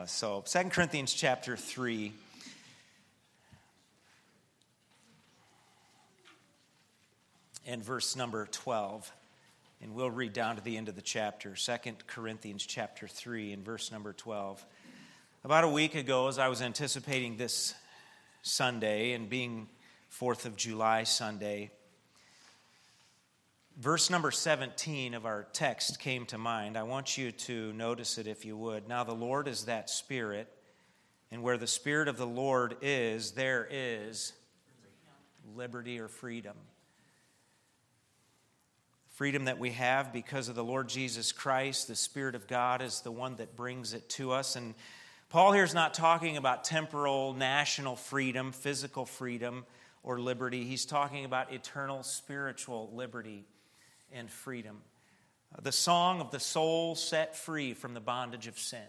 Uh, so, 2 Corinthians chapter 3. And verse number 12. And we'll read down to the end of the chapter, 2 Corinthians chapter 3 and verse number 12. About a week ago, as I was anticipating this Sunday and being 4th of July Sunday, verse number 17 of our text came to mind. I want you to notice it if you would. Now, the Lord is that Spirit, and where the Spirit of the Lord is, there is liberty or freedom. Freedom that we have because of the Lord Jesus Christ, the Spirit of God is the one that brings it to us. And Paul here is not talking about temporal, national freedom, physical freedom, or liberty. He's talking about eternal spiritual liberty and freedom. The song of the soul set free from the bondage of sin.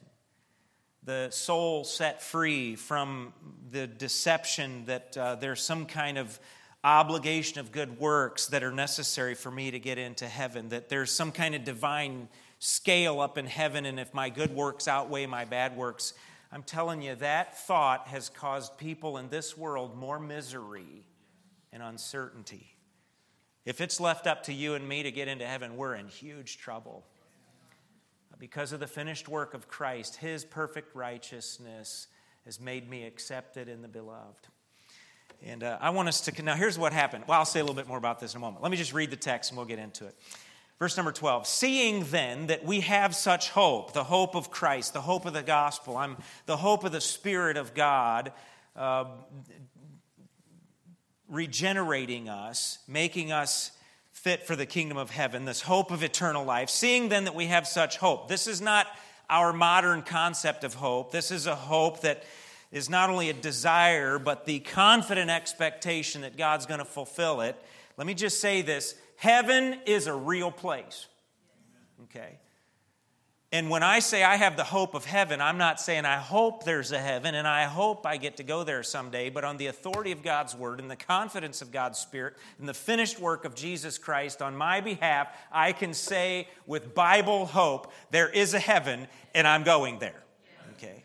The soul set free from the deception that uh, there's some kind of obligation of good works that are necessary for me to get into heaven, that there's some kind of divine scale up in heaven, and if my good works outweigh my bad works, I'm telling you, that thought has caused people in this world more misery and uncertainty. If it's left up to you and me to get into heaven, we're in huge trouble. Because of the finished work of Christ, his perfect righteousness has made me accepted in the beloved. And uh, I want us to, now here's what happened. Well, I'll say a little bit more about this in a moment. Let me just read the text and we'll get into it. Verse number 12 Seeing then that we have such hope, the hope of Christ, the hope of the gospel, I'm the hope of the Spirit of God, uh, regenerating us, making us fit for the kingdom of heaven, this hope of eternal life. Seeing then that we have such hope. This is not our modern concept of hope. This is a hope that is not only a desire, but the confident expectation that God's going to fulfill it. Let me just say this heaven is a real place. Okay? And when I say I have the hope of heaven, I'm not saying I hope there's a heaven and I hope I get to go there someday, but on the authority of God's word and the confidence of God's spirit and the finished work of Jesus Christ on my behalf, I can say with Bible hope, there is a heaven and I'm going there. Okay?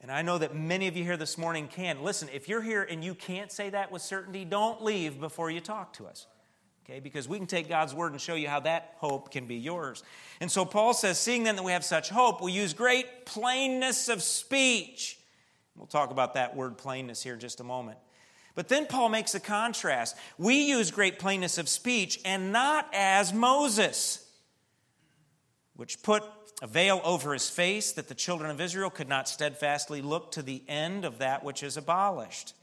And I know that many of you here this morning can. Listen, if you're here and you can't say that with certainty, don't leave before you talk to us okay? Because we can take God's word and show you how that hope can be yours. And so Paul says, seeing then that we have such hope, we use great plainness of speech. We'll talk about that word plainness here in just a moment. But then Paul makes a contrast. We use great plainness of speech and not as Moses, which put a veil over his face that the children of Israel could not steadfastly look to the end of that which is abolished.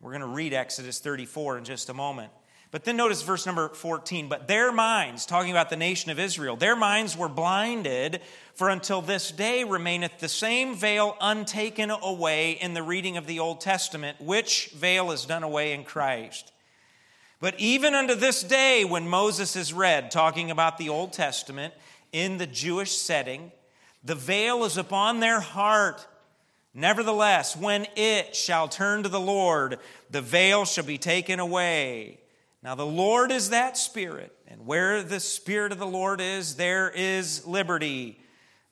We're going to read Exodus 34 in just a moment. But then notice verse number 14. But their minds, talking about the nation of Israel, their minds were blinded, for until this day remaineth the same veil untaken away in the reading of the Old Testament, which veil is done away in Christ. But even unto this day, when Moses is read, talking about the Old Testament in the Jewish setting, the veil is upon their heart. Nevertheless, when it shall turn to the Lord, the veil shall be taken away. Now, the Lord is that Spirit, and where the Spirit of the Lord is, there is liberty.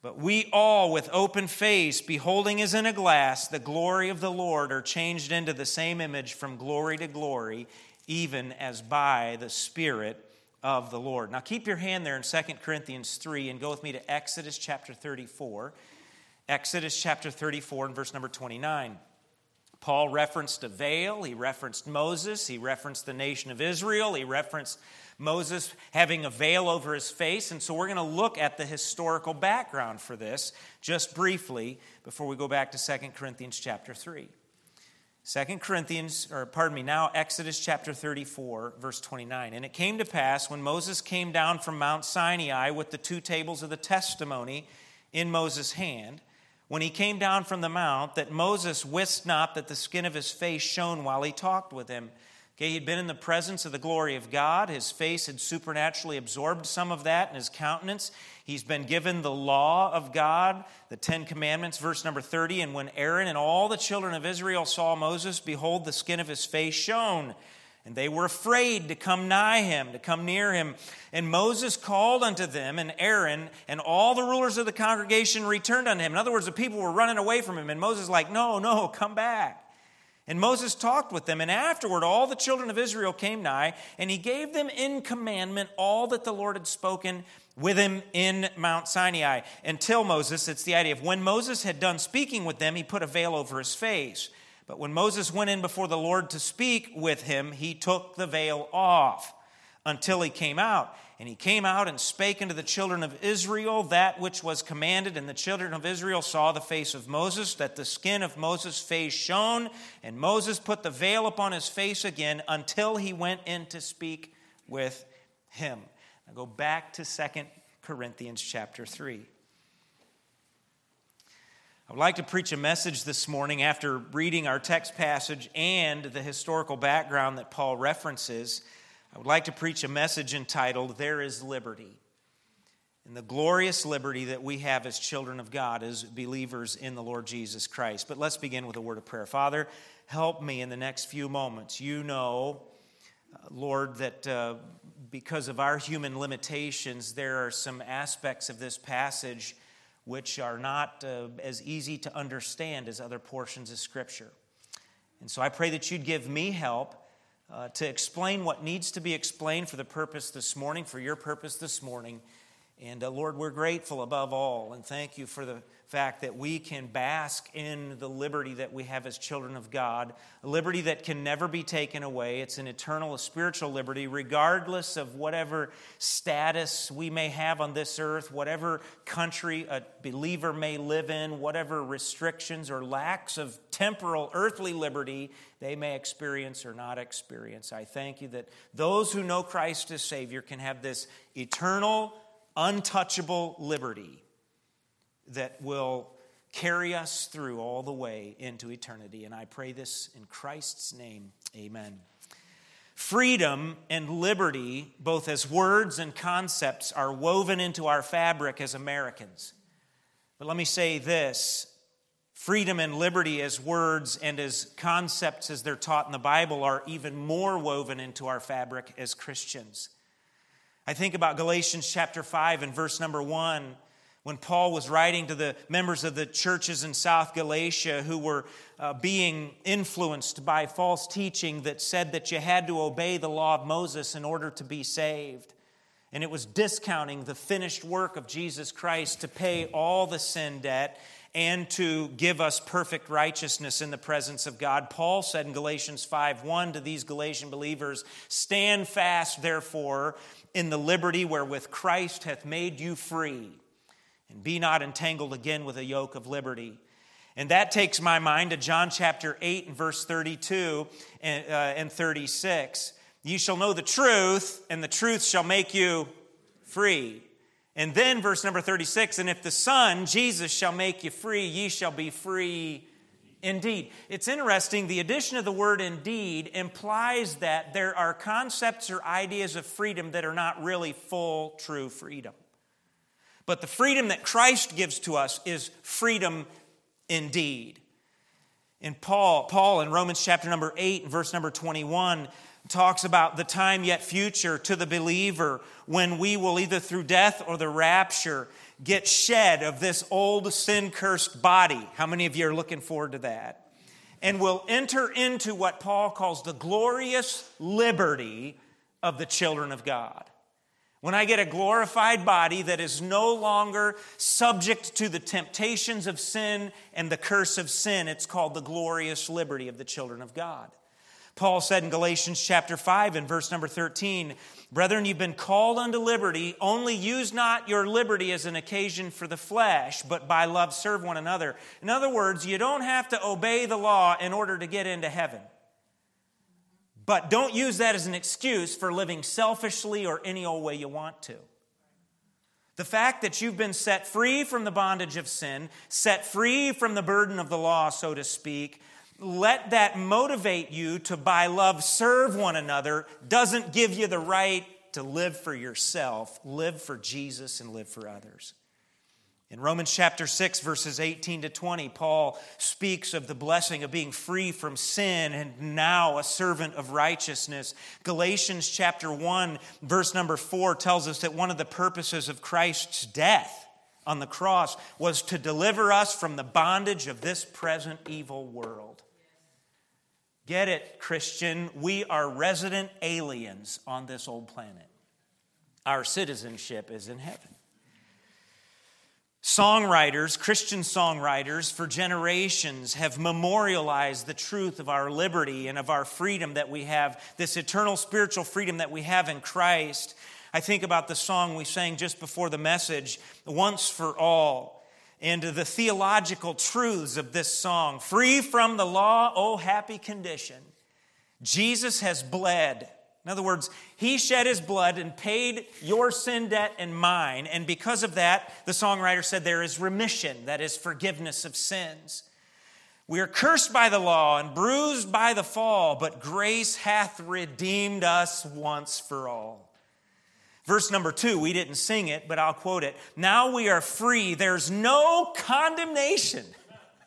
But we all, with open face, beholding as in a glass the glory of the Lord, are changed into the same image from glory to glory, even as by the Spirit of the Lord. Now, keep your hand there in 2 Corinthians 3 and go with me to Exodus chapter 34. Exodus chapter 34 and verse number 29. Paul referenced a veil, he referenced Moses, he referenced the nation of Israel, he referenced Moses having a veil over his face. And so we're going to look at the historical background for this just briefly before we go back to 2 Corinthians chapter 3. 2 Corinthians, or pardon me, now Exodus chapter 34, verse 29. And it came to pass when Moses came down from Mount Sinai with the two tables of the testimony in Moses' hand when he came down from the mount that Moses wist not that the skin of his face shone while he talked with him. Okay, he'd been in the presence of the glory of God. His face had supernaturally absorbed some of that in his countenance. He's been given the law of God, the Ten Commandments, verse number 30. And when Aaron and all the children of Israel saw Moses, behold, the skin of his face shone. And they were afraid to come nigh him, to come near him. And Moses called unto them, and Aaron and all the rulers of the congregation returned unto him. In other words, the people were running away from him. And Moses, like, no, no, come back. And Moses talked with them, and afterward all the children of Israel came nigh, and he gave them in commandment all that the Lord had spoken with him in Mount Sinai. Until Moses, it's the idea of when Moses had done speaking with them, he put a veil over his face. But when Moses went in before the Lord to speak with him, he took the veil off until he came out. And he came out and spake unto the children of Israel that which was commanded. And the children of Israel saw the face of Moses, that the skin of Moses' face shone. And Moses put the veil upon his face again until he went in to speak with him. Now go back to 2 Corinthians chapter 3. I would like to preach a message this morning after reading our text passage and the historical background that Paul references. I would like to preach a message entitled, There is Liberty. And the glorious liberty that we have as children of God, as believers in the Lord Jesus Christ. But let's begin with a word of prayer. Father, help me in the next few moments. You know, uh, Lord, that uh, because of our human limitations, there are some aspects of this passage which are not uh, as easy to understand as other portions of Scripture. And so I pray that you'd give me help uh, to explain what needs to be explained for the purpose this morning, for your purpose this morning. And uh, Lord, we're grateful above all, and thank you for the fact that we can bask in the liberty that we have as children of God, a liberty that can never be taken away. It's an eternal, spiritual liberty, regardless of whatever status we may have on this earth, whatever country a believer may live in, whatever restrictions or lacks of temporal, earthly liberty they may experience or not experience. I thank you that those who know Christ as Savior can have this eternal, untouchable liberty that will carry us through all the way into eternity. And I pray this in Christ's name. Amen. Freedom and liberty, both as words and concepts, are woven into our fabric as Americans. But let me say this freedom and liberty as words and as concepts as they're taught in the Bible are even more woven into our fabric as Christians. I think about Galatians chapter 5 and verse number 1 when Paul was writing to the members of the churches in South Galatia who were uh, being influenced by false teaching that said that you had to obey the law of Moses in order to be saved. And it was discounting the finished work of Jesus Christ to pay all the sin debt and to give us perfect righteousness in the presence of God. Paul said in Galatians 5 1 to these Galatian believers, Stand fast, therefore, in the liberty wherewith Christ hath made you free and be not entangled again with a yoke of liberty. And that takes my mind to John chapter 8 and verse 32 and, uh, and 36. You shall know the truth, and the truth shall make you free. And then verse number 36 And if the Son, Jesus, shall make you free, ye shall be free indeed. It's interesting, the addition of the word indeed implies that there are concepts or ideas of freedom that are not really full, true freedom. But the freedom that Christ gives to us is freedom indeed. In Paul, Paul in Romans chapter number 8 verse number 21 talks about the time yet future to the believer when we will either through death or the rapture get shed of this old sin cursed body. How many of you are looking forward to that? And will enter into what Paul calls the glorious liberty of the children of God. When I get a glorified body that is no longer subject to the temptations of sin and the curse of sin, it's called the glorious liberty of the children of God. Paul said in Galatians chapter 5 and verse number 13, Brethren, you've been called unto liberty, only use not your liberty as an occasion for the flesh, but by love serve one another. In other words, you don't have to obey the law in order to get into heaven. But don't use that as an excuse for living selfishly or any old way you want to. The fact that you've been set free from the bondage of sin, set free from the burden of the law, so to speak, let that motivate you to, by love, serve one another, doesn't give you the right to live for yourself. Live for Jesus and live for others. In Romans chapter 6, verses 18 to 20, Paul speaks of the blessing of being free from sin and now a servant of righteousness. Galatians chapter 1, verse number 4 tells us that one of the purposes of Christ's death on the cross was to deliver us from the bondage of this present evil world. Get it, Christian? We are resident aliens on this old planet. Our citizenship is in heaven. Songwriters, Christian songwriters, for generations have memorialized the truth of our liberty and of our freedom that we have, this eternal spiritual freedom that we have in Christ. I think about the song we sang just before the message, Once for All, and the theological truths of this song. Free from the law, oh happy condition. Jesus has bled in other words, he shed his blood and paid your sin debt and mine. And because of that, the songwriter said there is remission, that is forgiveness of sins. We are cursed by the law and bruised by the fall, but grace hath redeemed us once for all. Verse number two, we didn't sing it, but I'll quote it. Now we are free. There's no condemnation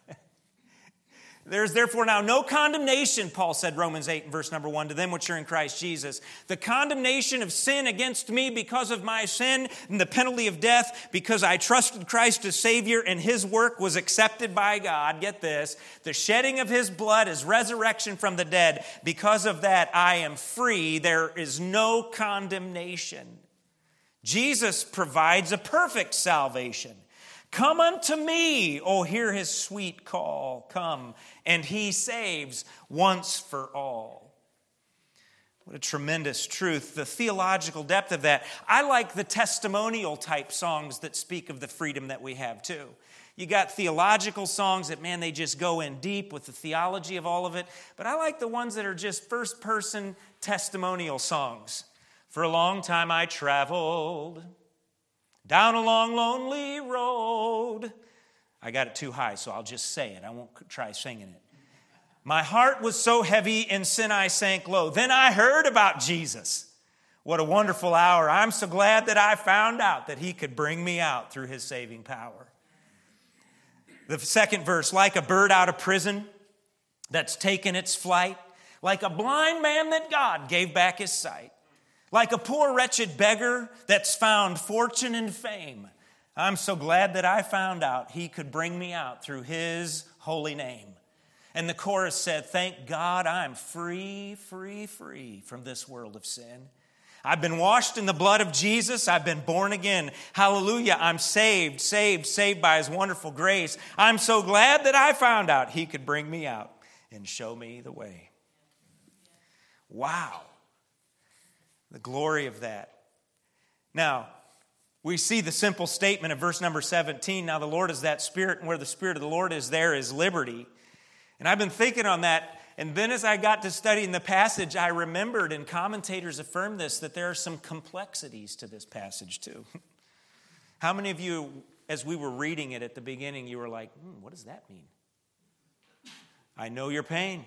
there's therefore now no condemnation, Paul said, Romans 8 verse number 1, to them which are in Christ Jesus. The condemnation of sin against me because of my sin and the penalty of death because I trusted Christ as Savior and His work was accepted by God. Get this. The shedding of His blood is resurrection from the dead. Because of that, I am free. There is no condemnation. Jesus provides a perfect salvation. Come unto me, oh, hear his sweet call. Come, and he saves once for all. What a tremendous truth. The theological depth of that. I like the testimonial type songs that speak of the freedom that we have too. You got theological songs that, man, they just go in deep with the theology of all of it. But I like the ones that are just first person testimonial songs. For a long time I traveled down a long, lonely road. I got it too high, so I'll just say it. I won't try singing it. My heart was so heavy, in sin I sank low. Then I heard about Jesus. What a wonderful hour. I'm so glad that I found out that he could bring me out through his saving power. The second verse, like a bird out of prison that's taken its flight, like a blind man that God gave back his sight. Like a poor, wretched beggar that's found fortune and fame, I'm so glad that I found out he could bring me out through his holy name. And the chorus said, Thank God I'm free, free, free from this world of sin. I've been washed in the blood of Jesus. I've been born again. Hallelujah. I'm saved, saved, saved by his wonderful grace. I'm so glad that I found out he could bring me out and show me the way. Wow the glory of that. Now, we see the simple statement of verse number 17. Now, the Lord is that Spirit, and where the Spirit of the Lord is, there is liberty. And I've been thinking on that. And then as I got to studying the passage, I remembered, and commentators affirm this, that there are some complexities to this passage too. How many of you, as we were reading it at the beginning, you were like, hmm, what does that mean? I know your pain.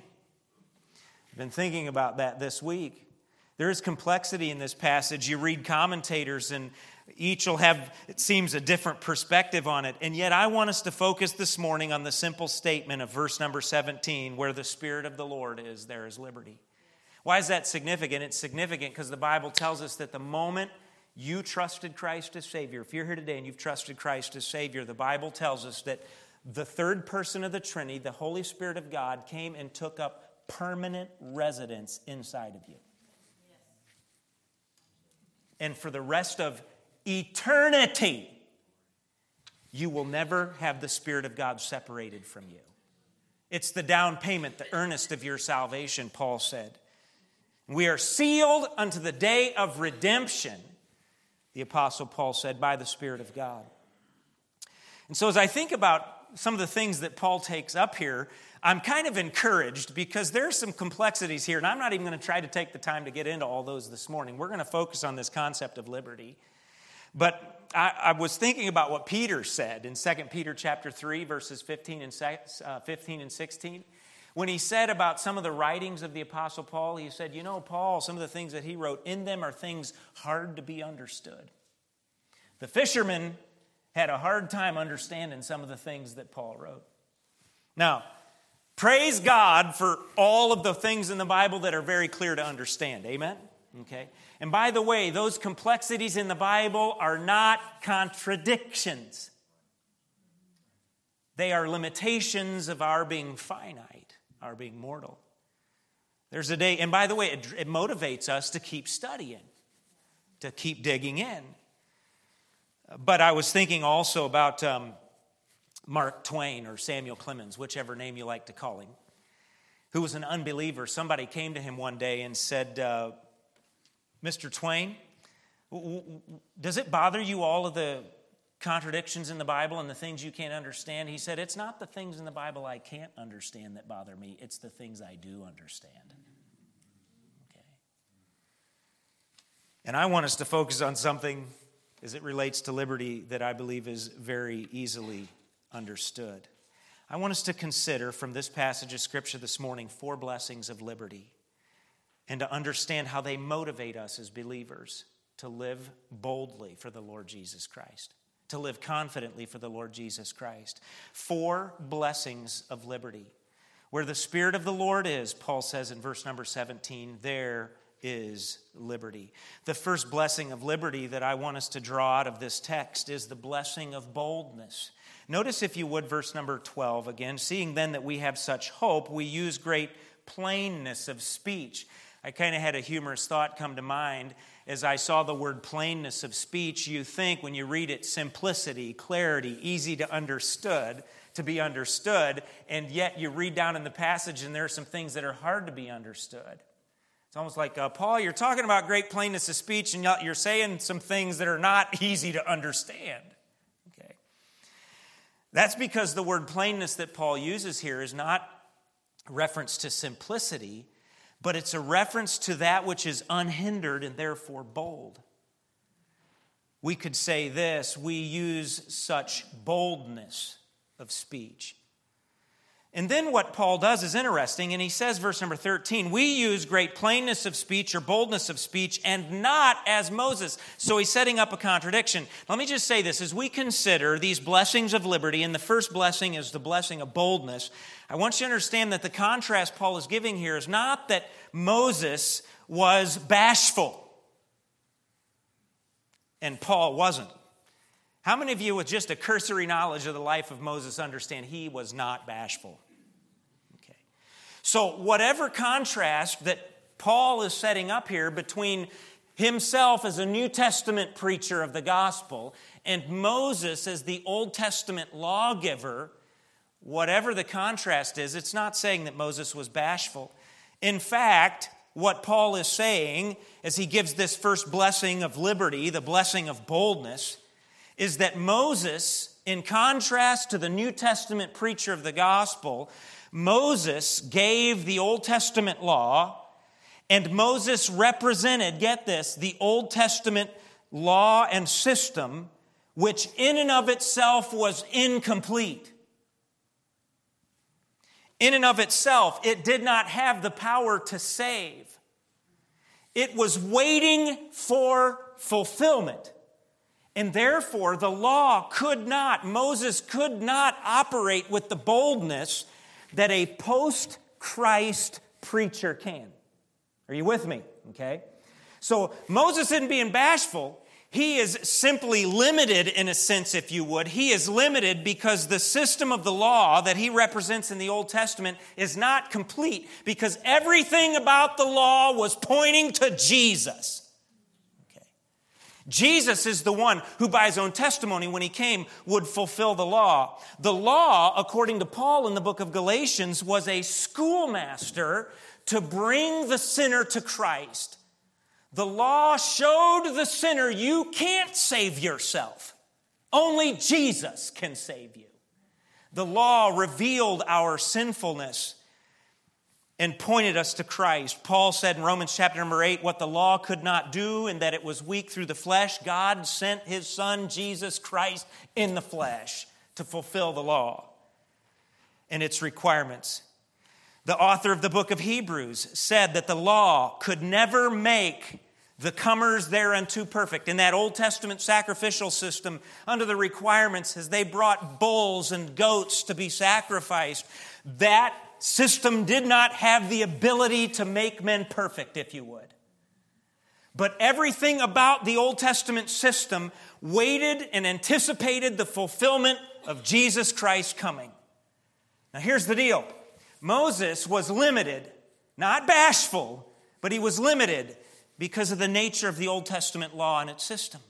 I've been thinking about that this week. There is complexity in this passage. You read commentators, and each will have, it seems, a different perspective on it. And yet, I want us to focus this morning on the simple statement of verse number 17 where the Spirit of the Lord is, there is liberty. Why is that significant? It's significant because the Bible tells us that the moment you trusted Christ as Savior, if you're here today and you've trusted Christ as Savior, the Bible tells us that the third person of the Trinity, the Holy Spirit of God, came and took up permanent residence inside of you and for the rest of eternity, you will never have the Spirit of God separated from you. It's the down payment, the earnest of your salvation, Paul said. We are sealed unto the day of redemption, the Apostle Paul said, by the Spirit of God. And so, as I think about some of the things that Paul takes up here, I'm kind of encouraged because there's some complexities here, and I'm not even going to try to take the time to get into all those this morning. We're going to focus on this concept of liberty. But I, I was thinking about what Peter said in 2 Peter chapter 3, verses 15 and, uh, 15 and 16. When he said about some of the writings of the Apostle Paul, he said, You know, Paul, some of the things that he wrote, in them are things hard to be understood. The fishermen had a hard time understanding some of the things that Paul wrote. Now, praise God for all of the things in the Bible that are very clear to understand. Amen? Okay. And by the way, those complexities in the Bible are not contradictions. They are limitations of our being finite, our being mortal. There's a day, and by the way, it, it motivates us to keep studying, to keep digging in. But I was thinking also about um, Mark Twain or Samuel Clemens, whichever name you like to call him, who was an unbeliever. Somebody came to him one day and said, uh, Mr. Twain, does it bother you all of the contradictions in the Bible and the things you can't understand? He said, It's not the things in the Bible I can't understand that bother me, it's the things I do understand. Okay. And I want us to focus on something as it relates to liberty that I believe is very easily understood. I want us to consider from this passage of Scripture this morning four blessings of liberty and to understand how they motivate us as believers to live boldly for the Lord Jesus Christ, to live confidently for the Lord Jesus Christ. Four blessings of liberty. Where the Spirit of the Lord is, Paul says in verse number 17, there is liberty. The first blessing of liberty that I want us to draw out of this text is the blessing of boldness. Notice, if you would, verse number 12 again. Seeing then that we have such hope, we use great plainness of speech. I kind of had a humorous thought come to mind as I saw the word plainness of speech. You think when you read it, simplicity, clarity, easy to understood, to be understood, and yet you read down in the passage and there are some things that are hard to be understood. It's almost like, uh, Paul, you're talking about great plainness of speech, and you're saying some things that are not easy to understand. That's because the word plainness that Paul uses here is not reference to simplicity, but it's a reference to that which is unhindered and therefore bold. We could say this we use such boldness of speech. And then what Paul does is interesting, and he says, verse number 13, we use great plainness of speech or boldness of speech and not as Moses. So he's setting up a contradiction. Let me just say this as we consider these blessings of liberty, and the first blessing is the blessing of boldness, I want you to understand that the contrast Paul is giving here is not that Moses was bashful and Paul wasn't. How many of you, with just a cursory knowledge of the life of Moses, understand he was not bashful? So, whatever contrast that Paul is setting up here between himself as a New Testament preacher of the gospel and Moses as the Old Testament lawgiver, whatever the contrast is, it's not saying that Moses was bashful. In fact, what Paul is saying as he gives this first blessing of liberty, the blessing of boldness, is that Moses, in contrast to the New Testament preacher of the gospel, Moses gave the Old Testament law, and Moses represented, get this, the Old Testament law and system, which in and of itself was incomplete. In and of itself, it did not have the power to save. It was waiting for fulfillment. And therefore, the law could not, Moses could not operate with the boldness that a post Christ preacher can. Are you with me? Okay. So Moses isn't being bashful. He is simply limited, in a sense, if you would. He is limited because the system of the law that he represents in the Old Testament is not complete because everything about the law was pointing to Jesus. Jesus is the one who, by his own testimony, when he came, would fulfill the law. The law, according to Paul in the book of Galatians, was a schoolmaster to bring the sinner to Christ. The law showed the sinner you can't save yourself, only Jesus can save you. The law revealed our sinfulness and pointed us to Christ. Paul said in Romans chapter number 8, what the law could not do, and that it was weak through the flesh, God sent his Son, Jesus Christ, in the flesh to fulfill the law and its requirements. The author of the book of Hebrews said that the law could never make the comers thereunto perfect. In that Old Testament sacrificial system, under the requirements, as they brought bulls and goats to be sacrificed, that system did not have the ability to make men perfect, if you would. But everything about the Old Testament system waited and anticipated the fulfillment of Jesus Christ coming. Now, here's the deal Moses was limited, not bashful, but he was limited because of the nature of the Old Testament law and its system.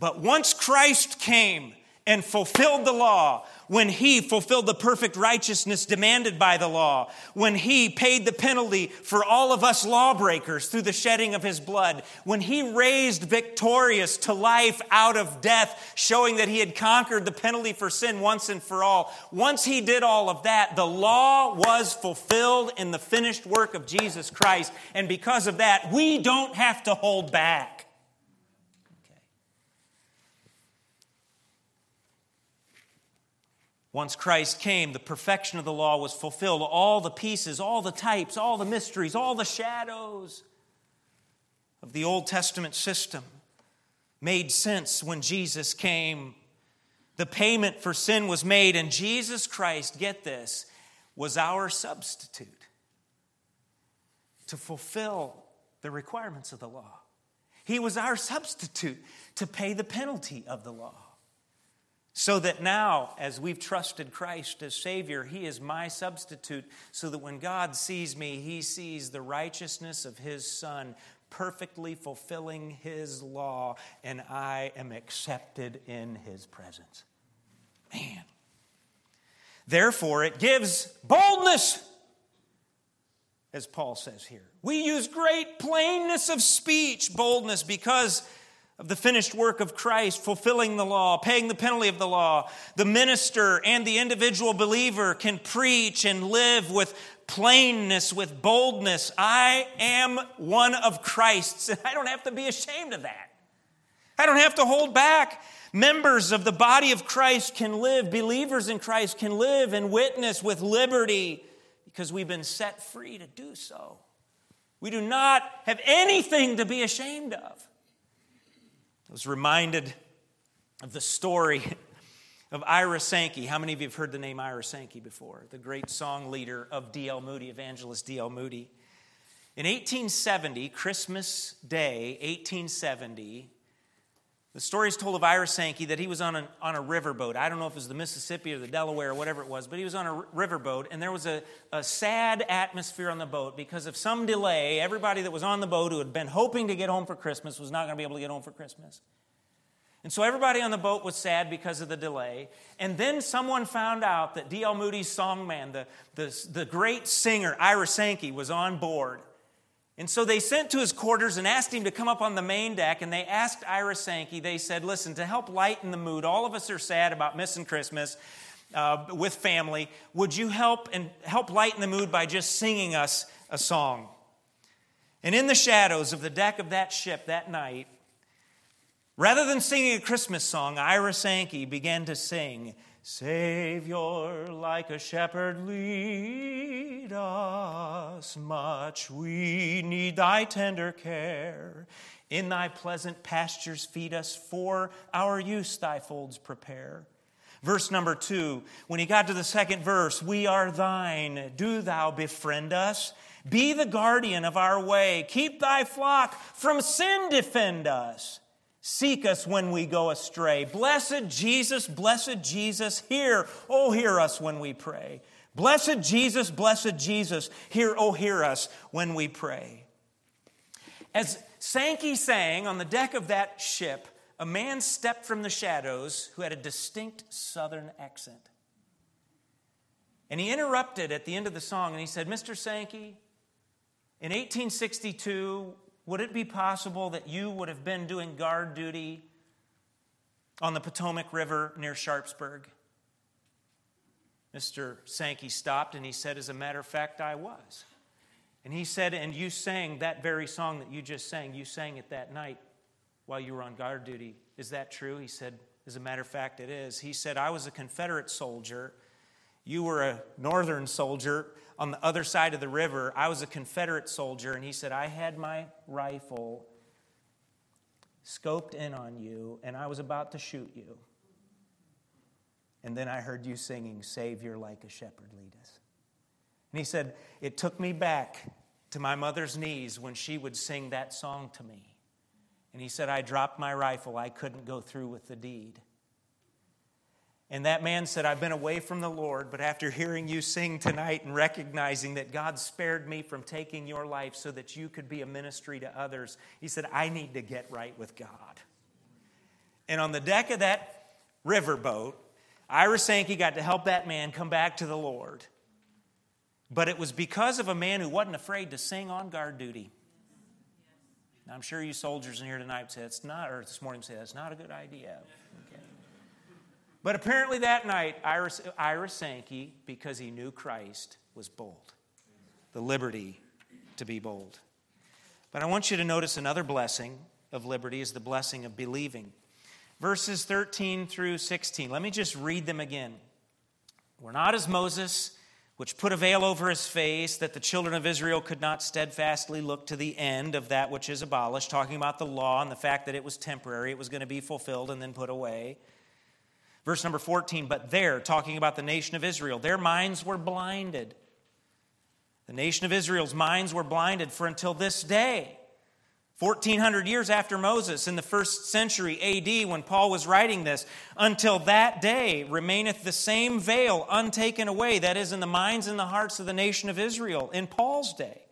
But once Christ came and fulfilled the law, when he fulfilled the perfect righteousness demanded by the law, when he paid the penalty for all of us lawbreakers through the shedding of his blood, when he raised victorious to life out of death, showing that he had conquered the penalty for sin once and for all, once he did all of that, the law was fulfilled in the finished work of Jesus Christ. And because of that, we don't have to hold back. Once Christ came, the perfection of the law was fulfilled. All the pieces, all the types, all the mysteries, all the shadows of the Old Testament system made sense when Jesus came. The payment for sin was made, and Jesus Christ, get this, was our substitute to fulfill the requirements of the law. He was our substitute to pay the penalty of the law. So that now, as we've trusted Christ as Savior, He is my substitute, so that when God sees me, He sees the righteousness of His Son perfectly fulfilling His law, and I am accepted in His presence. Man. Therefore, it gives boldness, as Paul says here. We use great plainness of speech, boldness, because of the finished work of Christ, fulfilling the law, paying the penalty of the law, the minister and the individual believer can preach and live with plainness, with boldness. I am one of Christ's, and I don't have to be ashamed of that. I don't have to hold back. Members of the body of Christ can live, believers in Christ can live and witness with liberty because we've been set free to do so. We do not have anything to be ashamed of. I was reminded of the story of Ira Sankey. How many of you have heard the name Ira Sankey before? The great song leader of D.L. Moody, evangelist D.L. Moody. In 1870, Christmas Day, 1870, the story is told of Ira Sankey that he was on a, on a riverboat. I don't know if it was the Mississippi or the Delaware or whatever it was, but he was on a riverboat, and there was a, a sad atmosphere on the boat because of some delay. Everybody that was on the boat who had been hoping to get home for Christmas was not going to be able to get home for Christmas. And so everybody on the boat was sad because of the delay. And then someone found out that D.L. Moody's songman, the, the, the great singer Ira Sankey, was on board. And so they sent to his quarters and asked him to come up on the main deck. And they asked Ira Sankey, they said, Listen, to help lighten the mood, all of us are sad about missing Christmas uh, with family. Would you help and help lighten the mood by just singing us a song? And in the shadows of the deck of that ship that night, rather than singing a Christmas song, Ira Sankey began to sing. Savior, like a shepherd, lead us. Much we need thy tender care. In thy pleasant pastures feed us, for our use thy folds prepare. Verse number two, when he got to the second verse, we are thine. Do thou befriend us. Be the guardian of our way. Keep thy flock from sin, defend us. Seek us when we go astray. Blessed Jesus, blessed Jesus, hear, oh, hear us when we pray. Blessed Jesus, blessed Jesus, hear, oh, hear us when we pray. As Sankey sang on the deck of that ship, a man stepped from the shadows who had a distinct southern accent. And he interrupted at the end of the song and he said, Mr. Sankey, in 1862, would it be possible that you would have been doing guard duty on the Potomac River near Sharpsburg? Mr. Sankey stopped and he said, As a matter of fact, I was. And he said, And you sang that very song that you just sang, you sang it that night while you were on guard duty. Is that true? He said, As a matter of fact, it is. He said, I was a Confederate soldier. You were a Northern soldier on the other side of the river. I was a Confederate soldier, and he said, I had my rifle scoped in on you, and I was about to shoot you. And then I heard you singing, Savior, like a shepherd lead us. And he said, It took me back to my mother's knees when she would sing that song to me. And he said, I dropped my rifle. I couldn't go through with the deed. And that man said, I've been away from the Lord, but after hearing you sing tonight and recognizing that God spared me from taking your life so that you could be a ministry to others, he said, I need to get right with God. And on the deck of that riverboat, Ira Sankey got to help that man come back to the Lord. But it was because of a man who wasn't afraid to sing on guard duty. Now, I'm sure you soldiers in here tonight say it's not, or this morning say that's not a good idea. But apparently that night, Ira, Ira Sankey, because he knew Christ, was bold. The liberty to be bold. But I want you to notice another blessing of liberty is the blessing of believing. Verses 13 through 16. Let me just read them again. We're not as Moses, which put a veil over his face that the children of Israel could not steadfastly look to the end of that which is abolished, talking about the law and the fact that it was temporary, it was going to be fulfilled and then put away. Verse number 14, but there, talking about the nation of Israel, their minds were blinded. The nation of Israel's minds were blinded for until this day. 1400 years after Moses, in the first century AD, when Paul was writing this, until that day remaineth the same veil untaken away, that is, in the minds and the hearts of the nation of Israel, in Paul's day.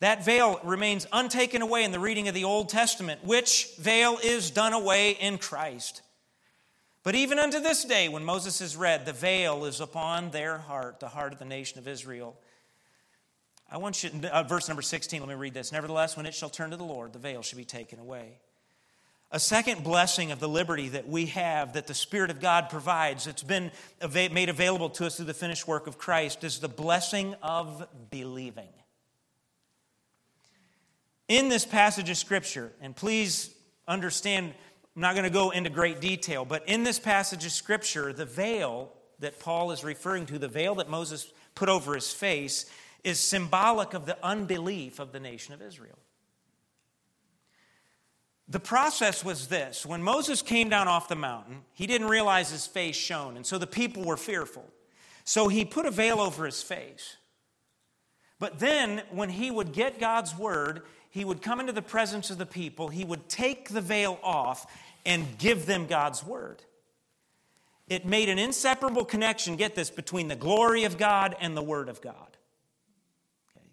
That veil remains untaken away in the reading of the Old Testament, which veil is done away in Christ. But even unto this day, when Moses is read, the veil is upon their heart, the heart of the nation of Israel. I want you, uh, verse number 16, let me read this. Nevertheless, when it shall turn to the Lord, the veil shall be taken away. A second blessing of the liberty that we have, that the Spirit of God provides, that's been made available to us through the finished work of Christ, is the blessing of believing. In this passage of Scripture, and please understand I'm not going to go into great detail, but in this passage of Scripture, the veil that Paul is referring to, the veil that Moses put over his face, is symbolic of the unbelief of the nation of Israel. The process was this when Moses came down off the mountain, he didn't realize his face shone, and so the people were fearful. So he put a veil over his face. But then, when he would get God's word, he would come into the presence of the people, he would take the veil off, and give them God's word. It made an inseparable connection, get this, between the glory of God and the word of God. Okay.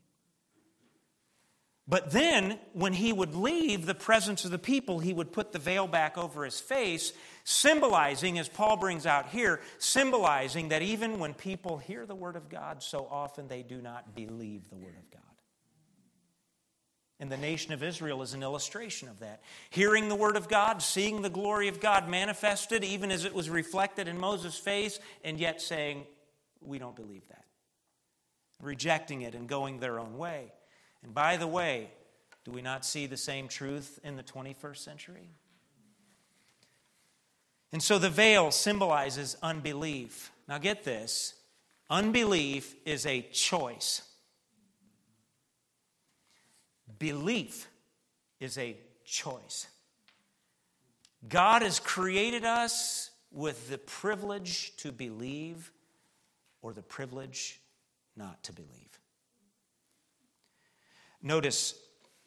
But then, when he would leave the presence of the people, he would put the veil back over his face, symbolizing, as Paul brings out here, symbolizing that even when people hear the word of God, so often they do not believe the word of God. And the nation of Israel is an illustration of that. Hearing the word of God, seeing the glory of God manifested, even as it was reflected in Moses' face, and yet saying, We don't believe that. Rejecting it and going their own way. And by the way, do we not see the same truth in the 21st century? And so the veil symbolizes unbelief. Now get this unbelief is a choice. Belief is a choice. God has created us with the privilege to believe or the privilege not to believe. Notice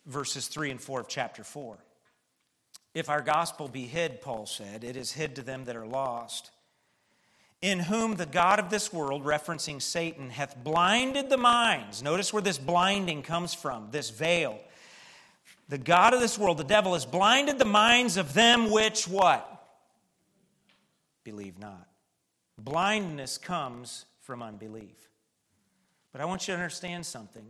verses 3 and 4 of chapter 4. If our gospel be hid, Paul said, it is hid to them that are lost in whom the God of this world, referencing Satan, hath blinded the minds. Notice where this blinding comes from, this veil. The God of this world, the devil, has blinded the minds of them which what? Believe not. Blindness comes from unbelief. But I want you to understand something.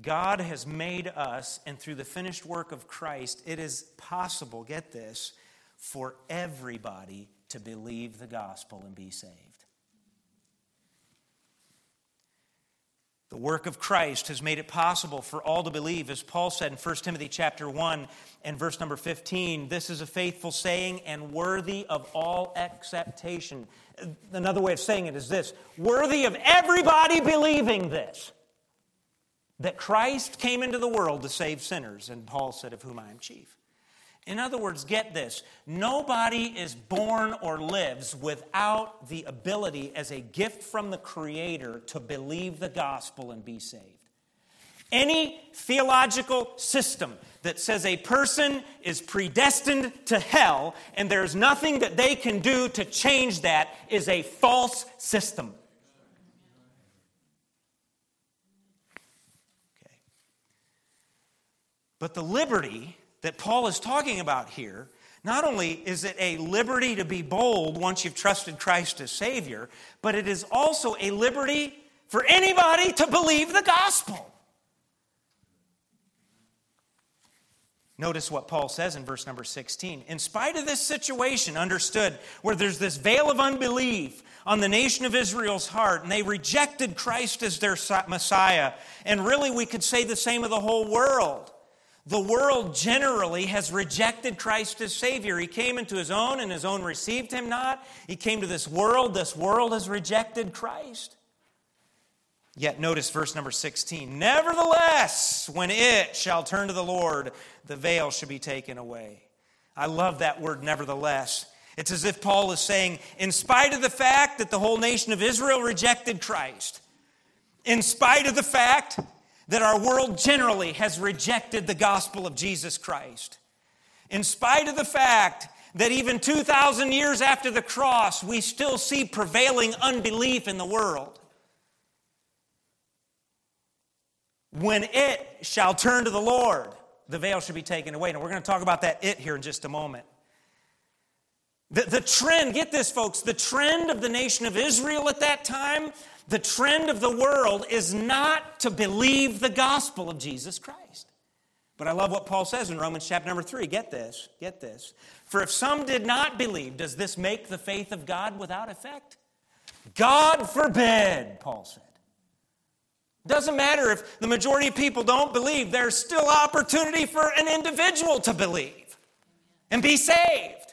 God has made us, and through the finished work of Christ, it is possible, get this, for everybody to believe the gospel and be saved. The work of Christ has made it possible for all to believe. As Paul said in 1 Timothy chapter 1 and verse number 15, this is a faithful saying and worthy of all acceptation. Another way of saying it is this worthy of everybody believing this that Christ came into the world to save sinners, and Paul said, Of whom I am chief. In other words, get this nobody is born or lives without the ability as a gift from the Creator to believe the gospel and be saved. Any theological system that says a person is predestined to hell and there's nothing that they can do to change that is a false system. Okay. But the liberty that Paul is talking about here, not only is it a liberty to be bold once you've trusted Christ as Savior, but it is also a liberty for anybody to believe the gospel. Notice what Paul says in verse number 16. In spite of this situation, understood, where there's this veil of unbelief on the nation of Israel's heart, and they rejected Christ as their Messiah, and really we could say the same of the whole world. The world generally has rejected Christ as Savior. He came into His own, and His own received Him not. He came to this world. This world has rejected Christ. Yet notice verse number 16. Nevertheless, when it shall turn to the Lord, the veil shall be taken away. I love that word, nevertheless. It's as if Paul is saying, in spite of the fact that the whole nation of Israel rejected Christ, in spite of the fact that our world generally has rejected the gospel of Jesus Christ. In spite of the fact that even 2,000 years after the cross, we still see prevailing unbelief in the world. When it shall turn to the Lord, the veil should be taken away. And we're going to talk about that it here in just a moment. The, the trend, get this, folks, the trend of the nation of Israel at that time the trend of the world is not to believe the gospel of Jesus Christ. But I love what Paul says in Romans chapter number three. Get this, get this. For if some did not believe, does this make the faith of God without effect? God forbid, Paul said. Doesn't matter if the majority of people don't believe, there's still opportunity for an individual to believe and be saved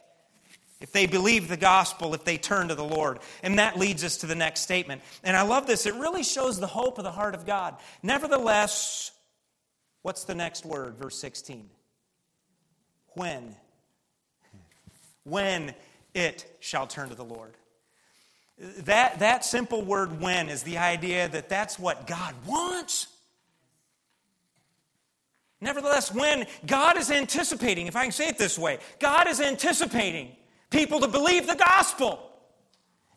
if they believe the gospel, if they turn to the Lord. And that leads us to the next statement. And I love this. It really shows the hope of the heart of God. Nevertheless, what's the next word? Verse 16. When? When it shall turn to the Lord. That, that simple word when is the idea that that's what God wants. Nevertheless, when God is anticipating, if I can say it this way, God is anticipating people to believe the gospel.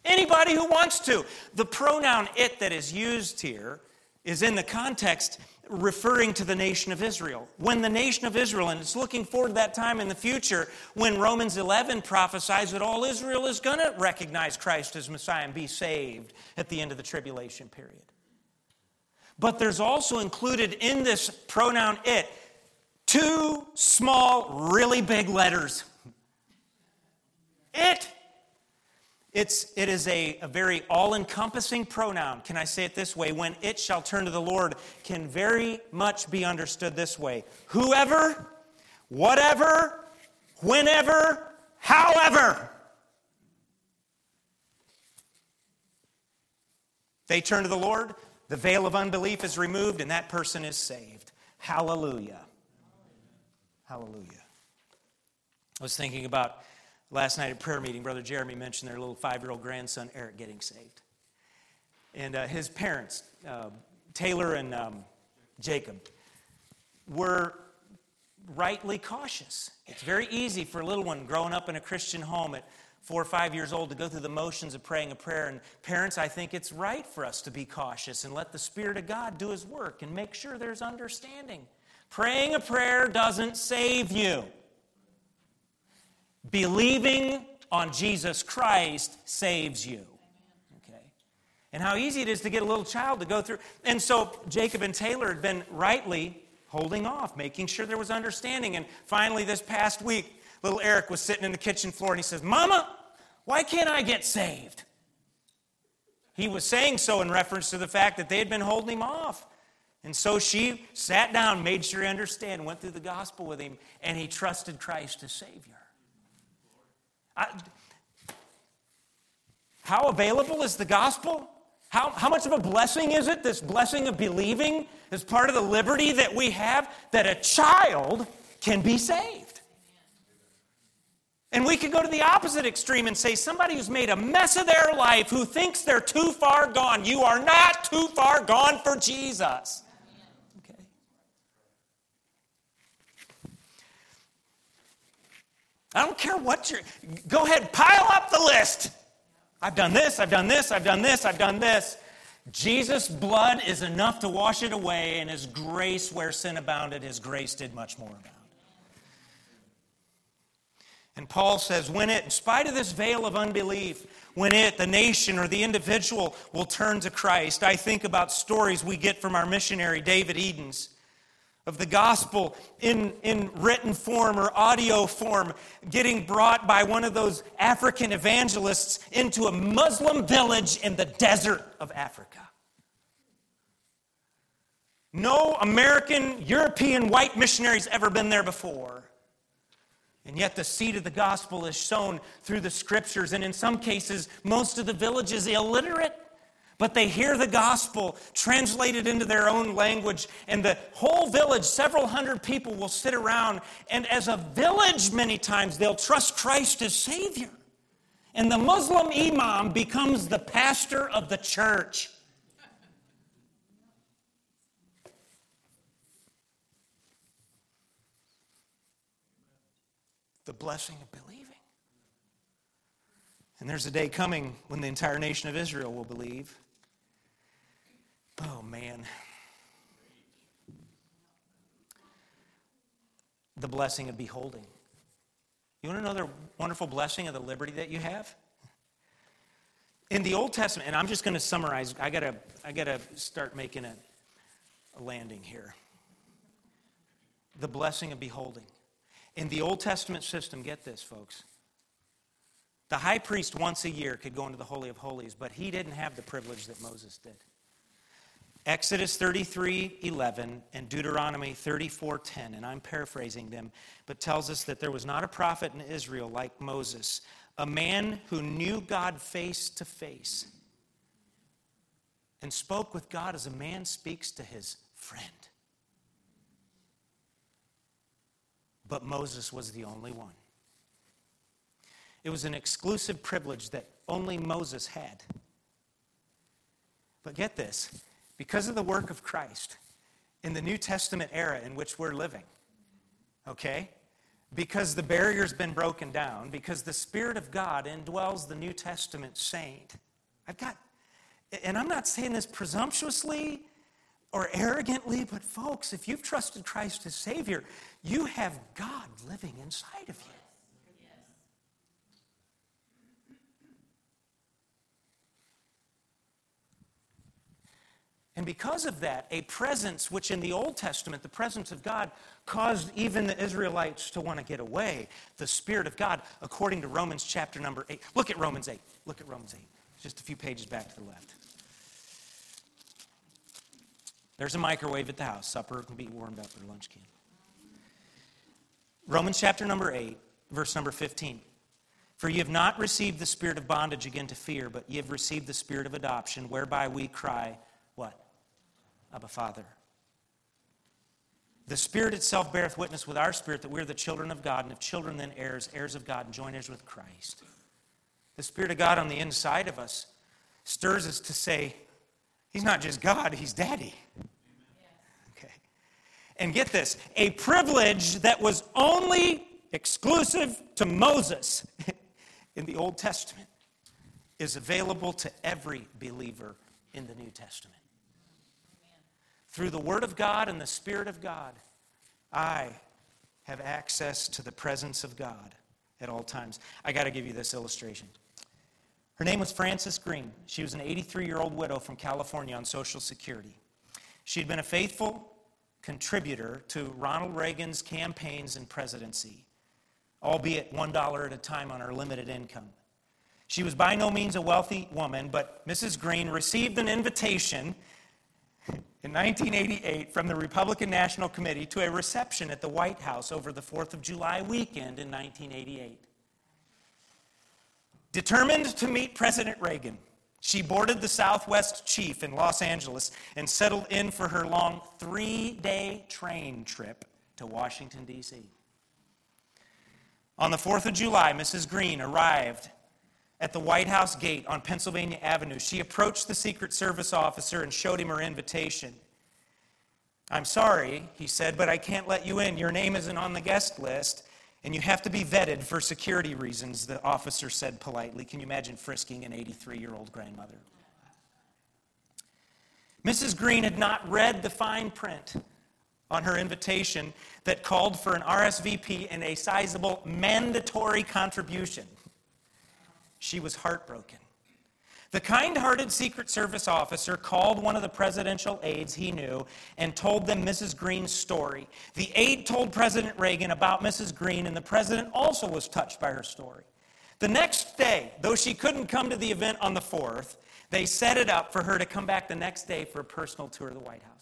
Anybody who wants to. The pronoun it that is used here is in the context referring to the nation of Israel. When the nation of Israel, and it's looking forward to that time in the future when Romans 11 prophesies that all Israel is going to recognize Christ as Messiah and be saved at the end of the tribulation period. But there's also included in this pronoun it two small, really big letters. It. It's, it is a, a very all encompassing pronoun. Can I say it this way? When it shall turn to the Lord, can very much be understood this way whoever, whatever, whenever, however. They turn to the Lord, the veil of unbelief is removed, and that person is saved. Hallelujah. Hallelujah. I was thinking about Last night at prayer meeting, Brother Jeremy mentioned their little five year old grandson, Eric, getting saved. And uh, his parents, uh, Taylor and um, Jacob, were rightly cautious. It's very easy for a little one growing up in a Christian home at four or five years old to go through the motions of praying a prayer. And parents, I think it's right for us to be cautious and let the Spirit of God do His work and make sure there's understanding. Praying a prayer doesn't save you. Believing on Jesus Christ saves you. Okay? And how easy it is to get a little child to go through. And so Jacob and Taylor had been rightly holding off, making sure there was understanding. And finally, this past week, little Eric was sitting in the kitchen floor and he says, Mama, why can't I get saved? he was saying so in reference to the fact that they had been holding him off. And so she sat down, made sure he understood, went through the gospel with him, and he trusted Christ as Savior. I, how available is the gospel? How, how much of a blessing is it, this blessing of believing, as part of the liberty that we have, that a child can be saved? And we could go to the opposite extreme and say somebody who's made a mess of their life, who thinks they're too far gone. You are not too far gone for Jesus. I don't care what you're, go ahead, pile up the list. I've done this, I've done this, I've done this, I've done this. Jesus' blood is enough to wash it away, and His grace, where sin abounded, His grace did much more abound. And Paul says, when it, in spite of this veil of unbelief, when it, the nation or the individual, will turn to Christ, I think about stories we get from our missionary, David Edens of the gospel in, in written form or audio form getting brought by one of those African evangelists into a Muslim village in the desert of Africa. No American, European, white missionaries ever been there before. And yet, the seed of the gospel is sown through the scriptures, and in some cases, most of the village is illiterate. But they hear the gospel translated into their own language, and the whole village, several hundred people, will sit around. And as a village, many times, they'll trust Christ as Savior. And the Muslim imam becomes the pastor of the church. The blessing of believing. And there's a day coming when the entire nation of Israel will believe. Oh, man. The blessing of beholding. You want another wonderful blessing of the liberty that you have? In the Old Testament, and I'm just going to summarize, I got to I gotta start making a, a landing here. The blessing of beholding. In the Old Testament system, get this, folks. The high priest once a year could go into the Holy of Holies, but he didn't have the privilege that Moses did. Exodus 33 11 and Deuteronomy 34 10, and I'm paraphrasing them, but tells us that there was not a prophet in Israel like Moses, a man who knew God face to face and spoke with God as a man speaks to his friend. But Moses was the only one. It was an exclusive privilege that only Moses had. But get this because of the work of Christ in the New Testament era in which we're living, okay? Because the barrier's been broken down, because the Spirit of God indwells the New Testament saint. I've got, and I'm not saying this presumptuously or arrogantly, but folks, if you've trusted Christ as Savior, you have God living inside of you. And because of that, a presence which in the Old Testament, the presence of God, caused even the Israelites to want to get away. The Spirit of God, according to Romans chapter number 8. Look at Romans 8. Look at Romans 8. Just a few pages back to the left. There's a microwave at the house. Supper can be warmed up or lunch can. Romans chapter number 8, verse number 15. For ye have not received the spirit of bondage again to fear, but ye have received the spirit of adoption, whereby we cry? Abba Father. The Spirit itself beareth witness with our spirit that we're the children of God, and if children, then heirs, heirs of God, and joint heirs with Christ. The Spirit of God on the inside of us stirs us to say, He's not just God, He's Daddy. Okay. And get this a privilege that was only exclusive to Moses in the Old Testament is available to every believer in the New Testament through the Word of God and the Spirit of God, I have access to the presence of God at all times. I got to give you this illustration. Her name was Frances Green. She was an 83 year old widow from California on Social Security. She had been a faithful contributor to Ronald Reagan's campaigns and presidency, albeit $1 at a time on her limited income. She was by no means a wealthy woman, but Mrs. Green received an invitation in 1988 from the Republican National Committee to a reception at the White House over the 4th of July weekend in 1988. Determined to meet President Reagan, she boarded the Southwest Chief in Los Angeles and settled in for her long three day train trip to Washington, D.C. On the 4th of July, Mrs. Green arrived at the White House gate on Pennsylvania Avenue. She approached the Secret Service officer and showed him her invitation. I'm sorry, he said, but I can't let you in. Your name isn't on the guest list, and you have to be vetted for security reasons, the officer said politely. Can you imagine frisking an 83 year old grandmother? Mrs. Green had not read the fine print on her invitation that called for an RSVP and a sizable mandatory contribution. She was heartbroken. The kind hearted Secret Service officer called one of the presidential aides he knew and told them Mrs. Green's story. The aide told President Reagan about Mrs. Green, and the president also was touched by her story. The next day, though she couldn't come to the event on the 4th, they set it up for her to come back the next day for a personal tour of the White House.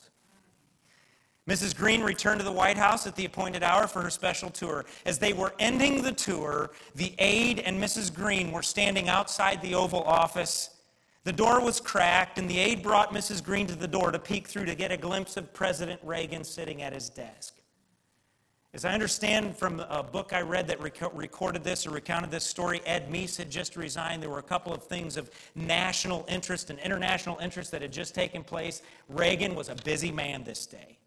Mrs. Green returned to the White House at the appointed hour for her special tour. As they were ending the tour, the aide and Mrs. Green were standing outside the Oval Office. The door was cracked, and the aide brought Mrs. Green to the door to peek through to get a glimpse of President Reagan sitting at his desk. As I understand from a book I read that recorded this or recounted this story, Ed Meese had just resigned. There were a couple of things of national interest and international interest that had just taken place. Reagan was a busy man this day.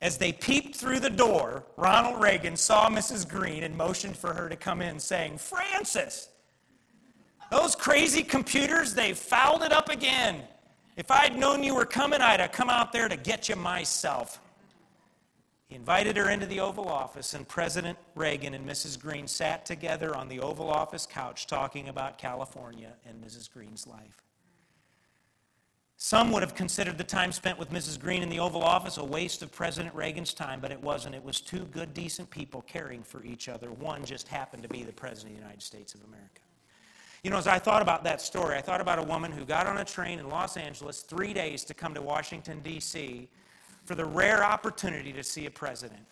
As they peeped through the door, Ronald Reagan saw Mrs. Green and motioned for her to come in, saying, Frances, those crazy computers, they fouled it up again. If I'd known you were coming, I'd have come out there to get you myself. He invited her into the Oval Office, and President Reagan and Mrs. Green sat together on the Oval Office couch talking about California and Mrs. Green's life. Some would have considered the time spent with Mrs. Green in the Oval Office a waste of President Reagan's time, but it wasn't. It was two good, decent people caring for each other. One just happened to be the President of the United States of America. You know, as I thought about that story, I thought about a woman who got on a train in Los Angeles three days to come to Washington, D.C. for the rare opportunity to see a president.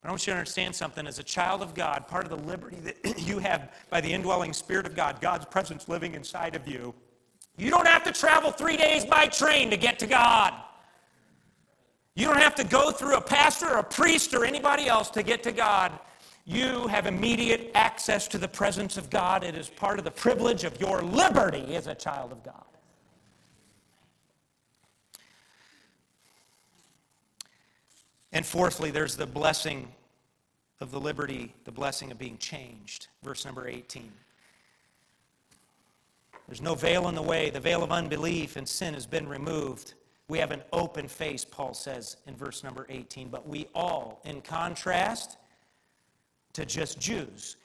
But I want you to understand something. As a child of God, part of the liberty that you have by the indwelling Spirit of God, God's presence living inside of you, you don't have to travel three days by train to get to God. You don't have to go through a pastor or a priest or anybody else to get to God. You have immediate access to the presence of God. It is part of the privilege of your liberty as a child of God. And fourthly, there's the blessing of the liberty, the blessing of being changed. Verse number 18. There's no veil in the way. The veil of unbelief and sin has been removed. We have an open face, Paul says in verse number 18. But we all, in contrast to just Jews,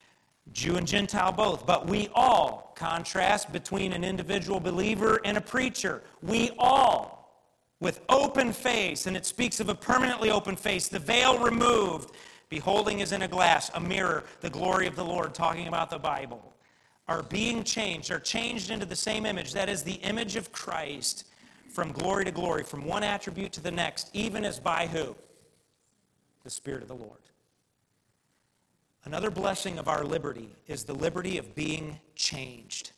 Jew and Gentile both, but we all contrast between an individual believer and a preacher. We all, with open face, and it speaks of a permanently open face, the veil removed, beholding as in a glass, a mirror, the glory of the Lord, talking about the Bible are being changed, are changed into the same image. That is the image of Christ from glory to glory, from one attribute to the next, even as by who? The Spirit of the Lord. Another blessing of our liberty is the liberty of being changed.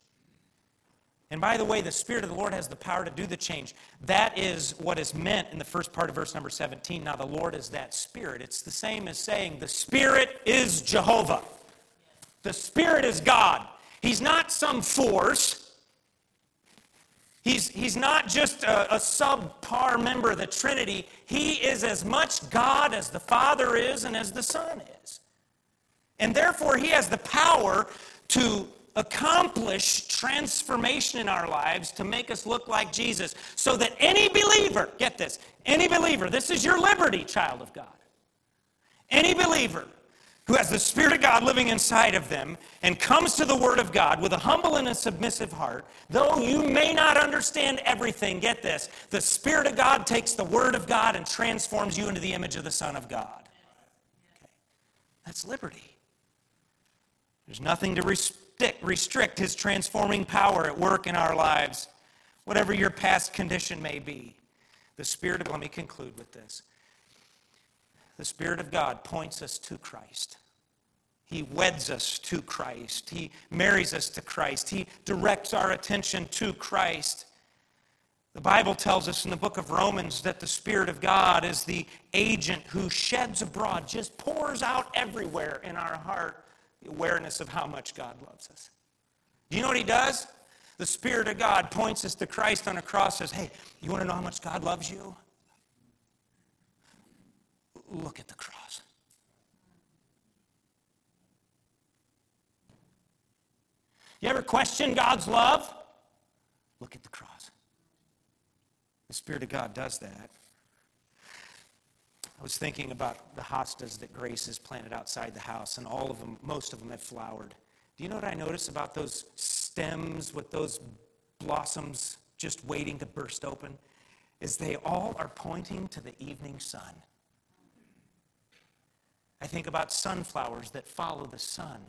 And by the way, the Spirit of the Lord has the power to do the change. That is what is meant in the first part of verse number 17. Now, the Lord is that Spirit. It's the same as saying, the Spirit is Jehovah, the Spirit is God. He's not some force. He's, he's not just a, a subpar member of the Trinity. He is as much God as the Father is and as the Son is. And therefore, He has the power to accomplish transformation in our lives to make us look like Jesus so that any believer, get this, any believer, this is your liberty, child of God. Any believer who has the Spirit of God living inside of them and comes to the Word of God with a humble and a submissive heart, though you may not understand everything, get this the Spirit of God takes the Word of God and transforms you into the image of the Son of God. Okay. That's liberty. There's nothing to restrict, restrict His transforming power at work in our lives, whatever your past condition may be. The Spirit of, let me conclude with this. The Spirit of God points us to Christ. He weds us to Christ. He marries us to Christ. He directs our attention to Christ. The Bible tells us in the book of Romans that the Spirit of God is the agent who sheds abroad, just pours out everywhere in our heart the awareness of how much God loves us. Do you know what He does? The Spirit of God points us to Christ on a cross, says, Hey, you want to know how much God loves you? Look at the cross. You ever question God's love? Look at the cross. The Spirit of God does that. I was thinking about the hostas that Grace has planted outside the house, and all of them, most of them have flowered. Do you know what I notice about those stems with those blossoms just waiting to burst open? Is they all are pointing to the evening sun. I think about sunflowers that follow the sun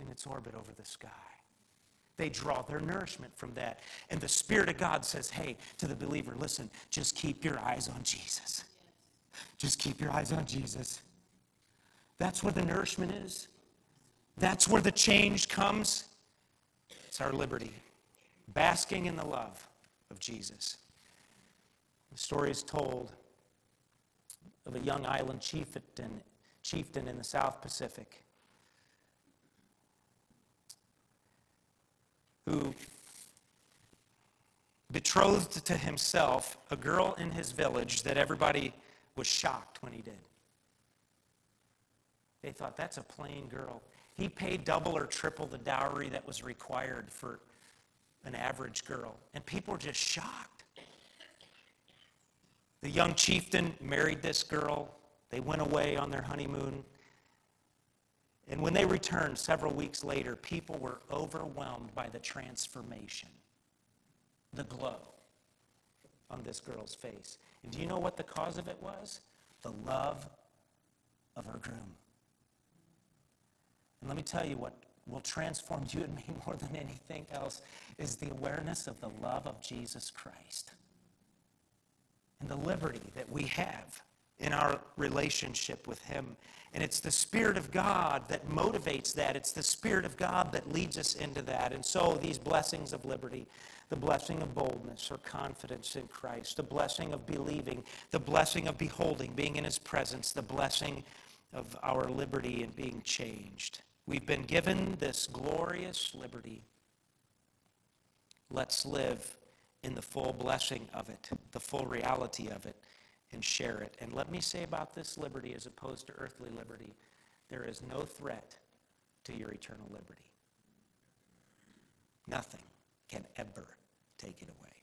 in its orbit over the sky. They draw their nourishment from that. And the Spirit of God says, hey, to the believer, listen, just keep your eyes on Jesus. Just keep your eyes on Jesus. That's where the nourishment is. That's where the change comes. It's our liberty, basking in the love of Jesus. The story is told of a young island chieftain, chieftain in the South Pacific who betrothed to himself a girl in his village that everybody was shocked when he did. They thought, that's a plain girl. He paid double or triple the dowry that was required for an average girl. And people were just shocked. The young chieftain married this girl. They went away on their honeymoon. And when they returned several weeks later, people were overwhelmed by the transformation, the glow on this girl's face. And do you know what the cause of it was? The love of her groom. And let me tell you what will transform you and me more than anything else is the awareness of the love of Jesus Christ and the liberty that we have in our relationship with Him. And it's the Spirit of God that motivates that. It's the Spirit of God that leads us into that. And so these blessings of liberty, the blessing of boldness or confidence in Christ, the blessing of believing, the blessing of beholding, being in His presence, the blessing of our liberty and being changed. We've been given this glorious liberty. Let's live in the full blessing of it, the full reality of it and share it. And let me say about this liberty as opposed to earthly liberty there is no threat to your eternal liberty. Nothing can ever take it away.